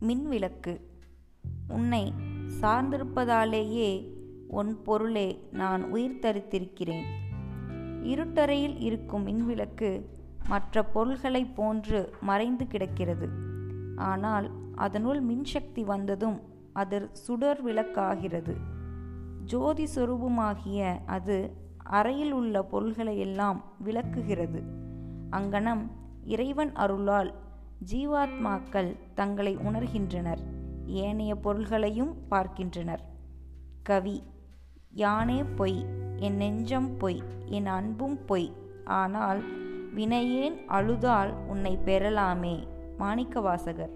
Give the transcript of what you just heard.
மின்விளக்கு. உன்னை சார்ந்திருப்பதாலேயே உன் பொருளே நான் உயிர் தரித்திருக்கிறேன் இருட்டறையில் இருக்கும் மின்விளக்கு மற்ற பொருள்களைப் போன்று மறைந்து கிடக்கிறது. ஆனால் அதனுள் மின்சக்தி வந்ததும் அது சுடர் விளக்காகிறது. ஜோதி சொரூபமாகிய அது அறையில் உள்ள பொருள்களையெல்லாம் விளக்குகிறது. அங்கனம் இறைவன் அருளால் ஜீவாத்மாக்கள் தங்களை உணர்கின்றனர். ஏனைய பொருள்களையும் பார்க்கின்றனர். கவி யானே பொய் என் நெஞ்சம் பொய் என் அன்பும் பொய் ஆனால் வினையேன் அழுதால் உன்னை பெறலாமே. மாணிக்கவாசகர்.